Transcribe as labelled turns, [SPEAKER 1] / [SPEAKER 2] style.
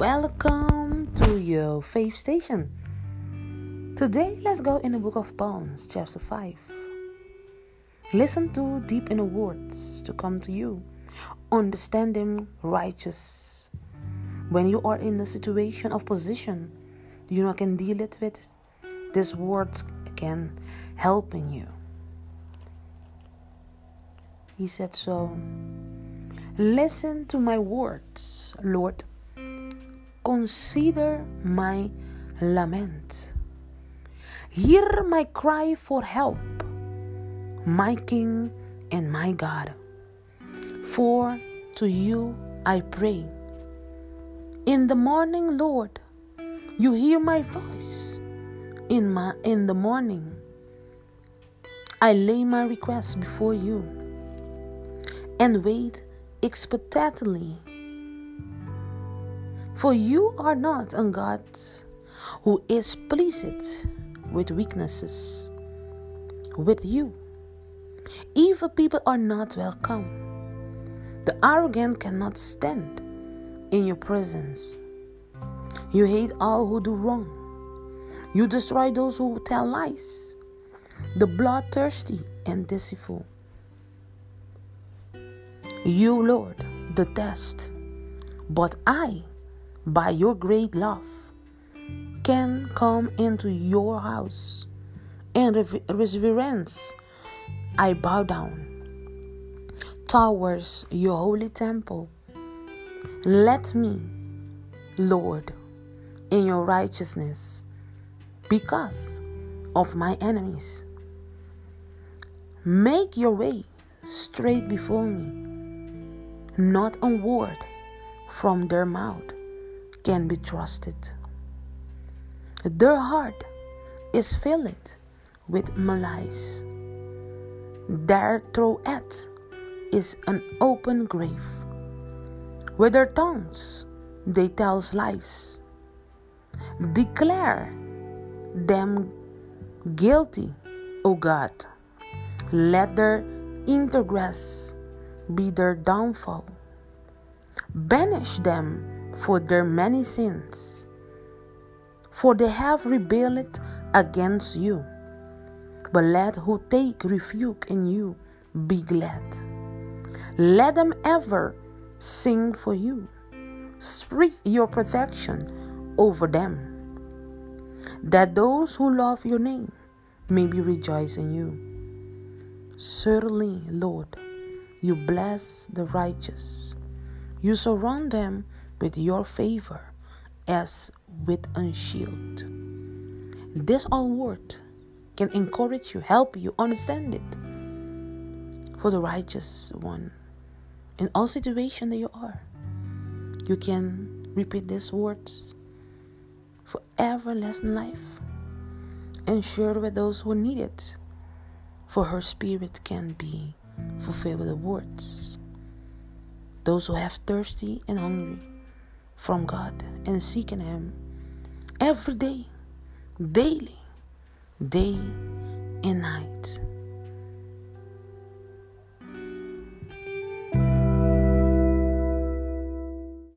[SPEAKER 1] Welcome to your faith station. Today, let's go in the book of Psalms, chapter 5. Listen to deep inner words to come to you. Understand them righteous. When you are in a situation of position, you know can deal it with. These words can help in you. He said so. Listen to my words, Lord. Consider my lament. Hear my cry for help, my King and my God. For to you I pray. In the morning, Lord, you hear my voice. In my in the morning, I lay my request before you and wait expectantly. For you are not a God who is pleased with weaknesses. With you, evil people are not welcome. The arrogant cannot stand in your presence. You hate all who do wrong. You destroy those who tell lies, the bloodthirsty and deceitful. You, Lord, detest, but I, by your great love, can come into your house and reverence. I bow down towards your holy temple. Let me, Lord, in your righteousness, because of my enemies. Make your way straight before me not a word from their mouth can be trusted. Their heart is filled with malice. Their throat is an open grave. With their tongues they tell lies. Declare them guilty, O God. Let their intergress be their downfall. Banish them for their many sins, for they have rebelled against you. But let who take refuge in you be glad. Let them ever sing for you. Spread your protection over them, that those who love your name may be rejoice in you. Certainly, Lord, you bless the righteous. You surround them with your favor as with a shield. This all word can encourage you, help you understand it for the righteous one. In all situation that you are, you can repeat these words for everlasting life and share with those who need it, for her spirit can be fulfill the words. Those who have thirsty and hungry from God and seeking Him every day, daily, day and night.